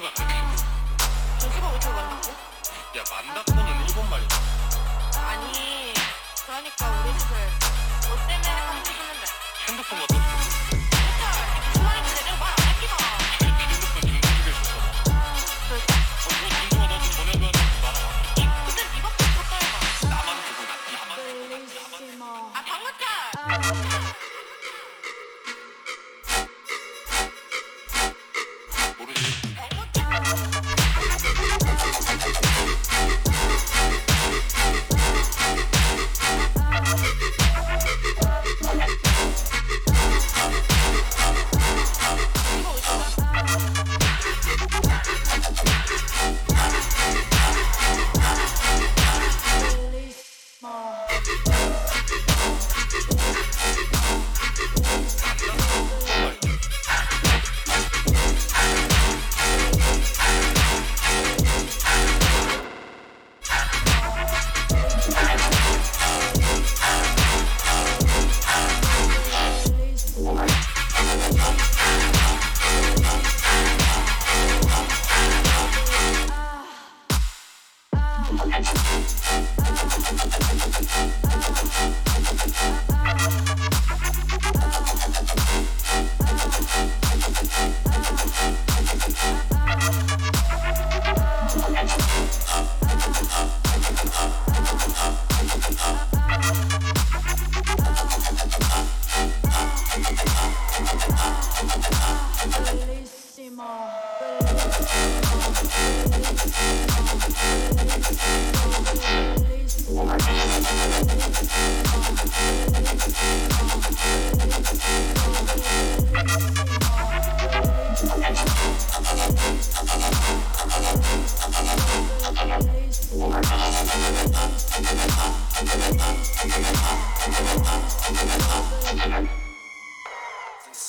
돼지가 돼지가 왜 들어갔는데? 야 만다코는 일본 말이야 아니 그러니까 우리 집을 아, 어, 뭐 때문에 하는 짓는데 핸드폰 어떻게 핸드폰 중국에 줬어 그래?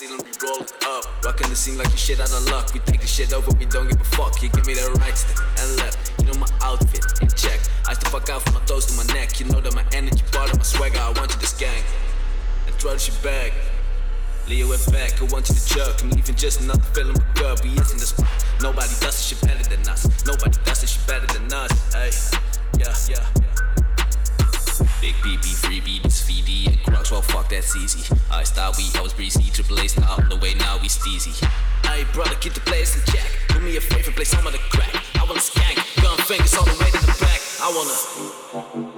Throw we roll up. Rockin' the scene like you shit out of luck. We take the shit over, we don't give a fuck. You give me that right and left. You know my outfit in check. I used to fuck out from my toes to my neck. You know that my energy part of my swagger. I wanted this shit back. Leo it back, I want you to jerk. I'm leaving just another feeling my girl. We is in this. Nobody does this shit better than us. Nobody does this shit better than us. Hey, yeah, yeah. Big BB, freebie, this VD, and Crocs, well, fuck, that's easy. I style, we always breezy, triple A style, on the way now, we steezy. Hey, brother, keep the place in check. Do me a favor, play some of the crack. I wanna skank, gun fingers all the way to the back. I wanna.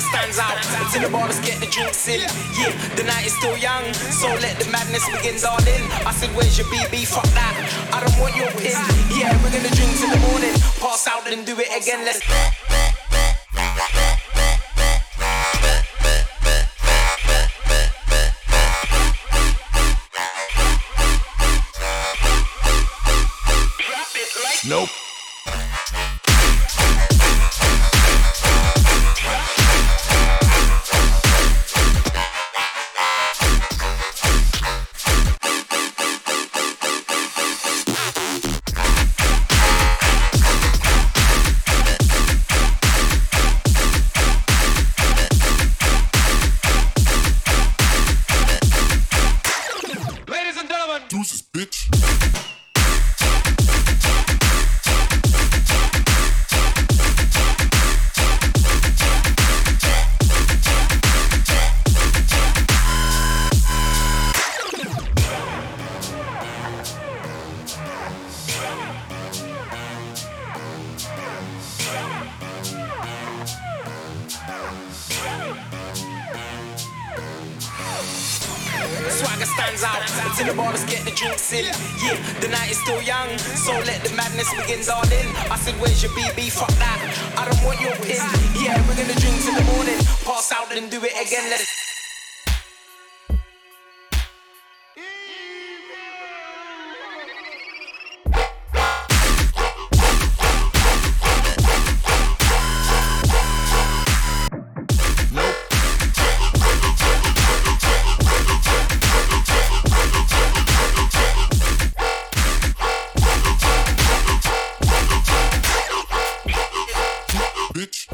Swagger stands out. Until the bar, let's get the drinks in. Yeah, the night is still young, so let the madness begin, darling. I said, Where's your BB? Fuck that. I don't want your pin. Yeah, we're gonna drink till the morning. Pass out and do it again. Let's. Bitch.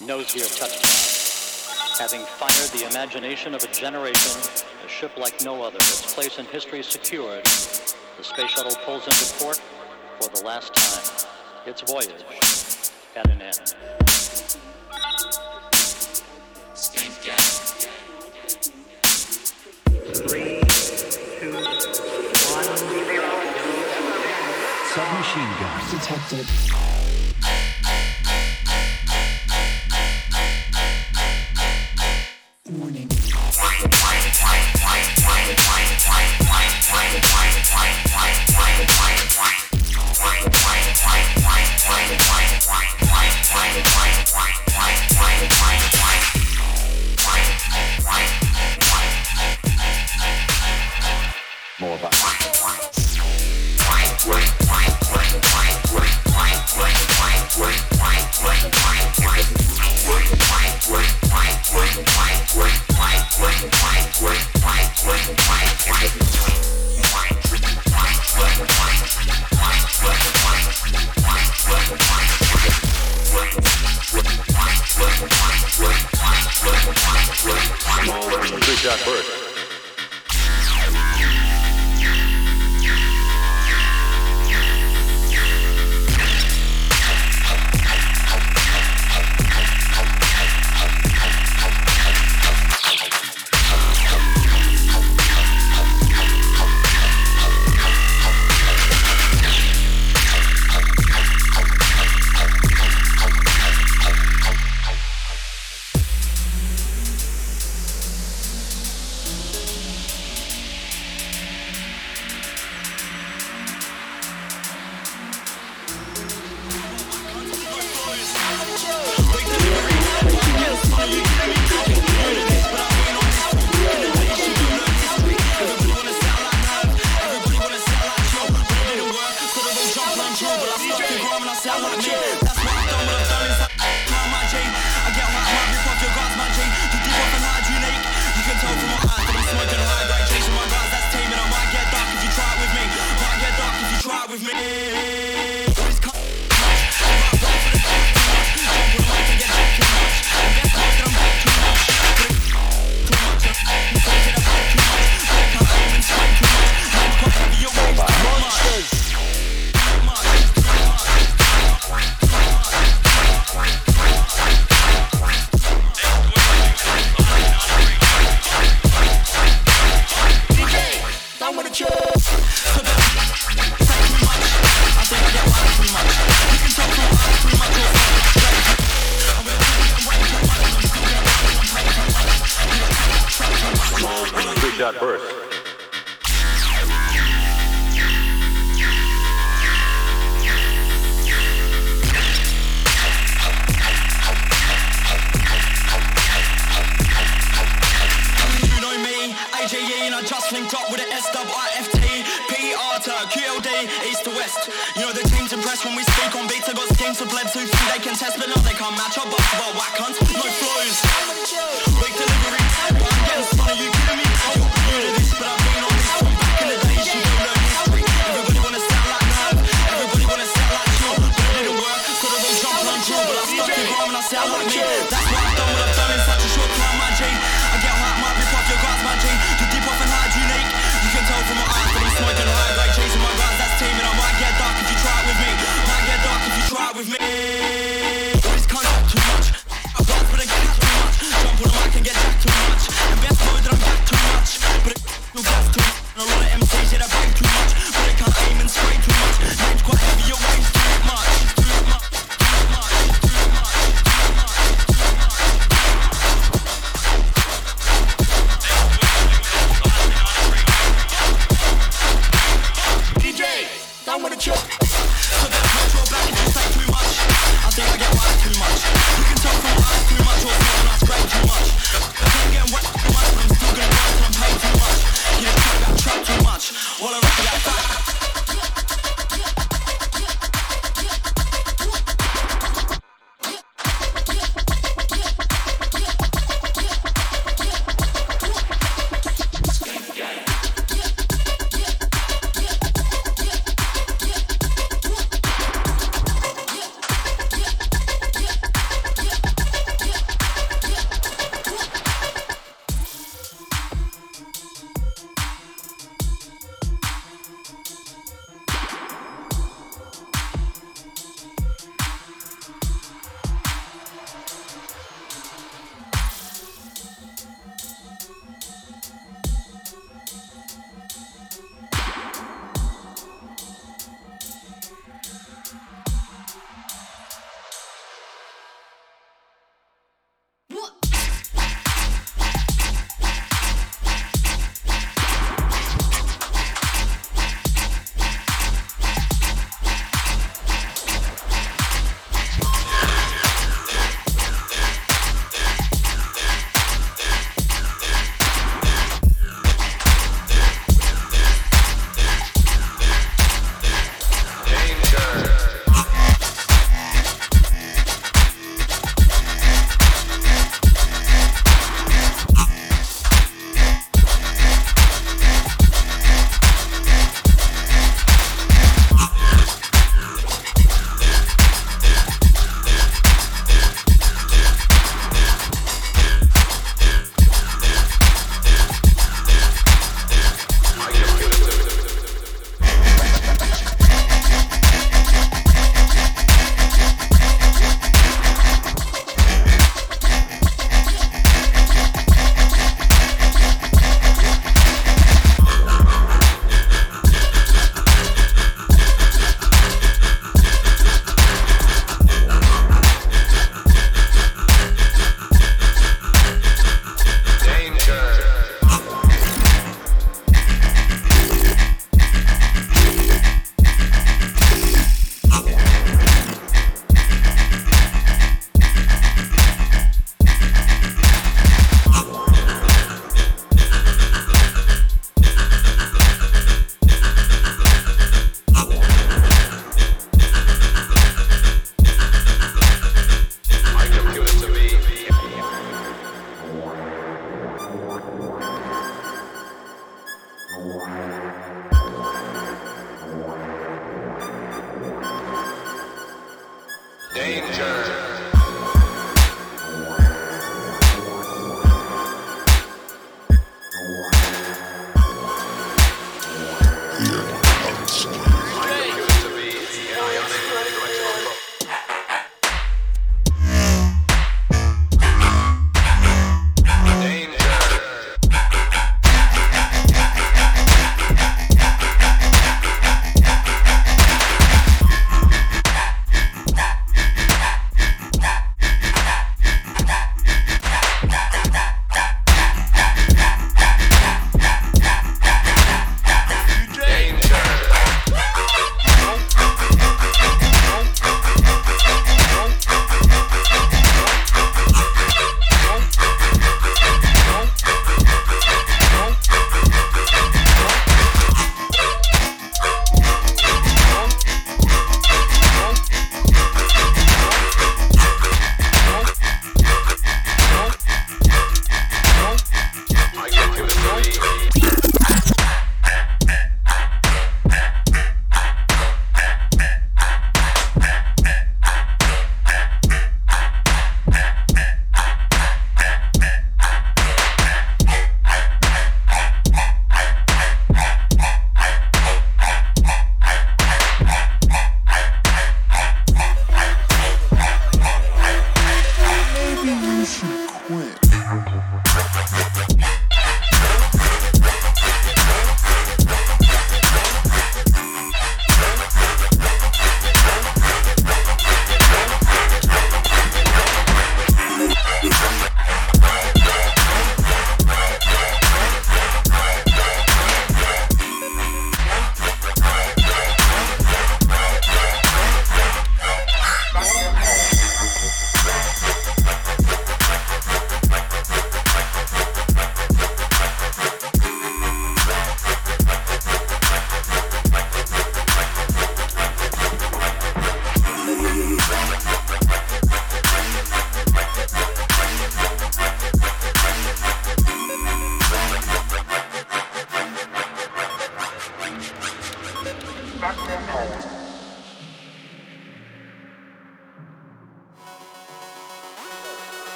No touchdown. Having fired the imagination of a generation, a ship like no other, its place in history secured, the space shuttle pulls into port for the last time. Its voyage at an end. Three, two, one, zero. Submachine gun detected.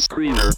Screamer.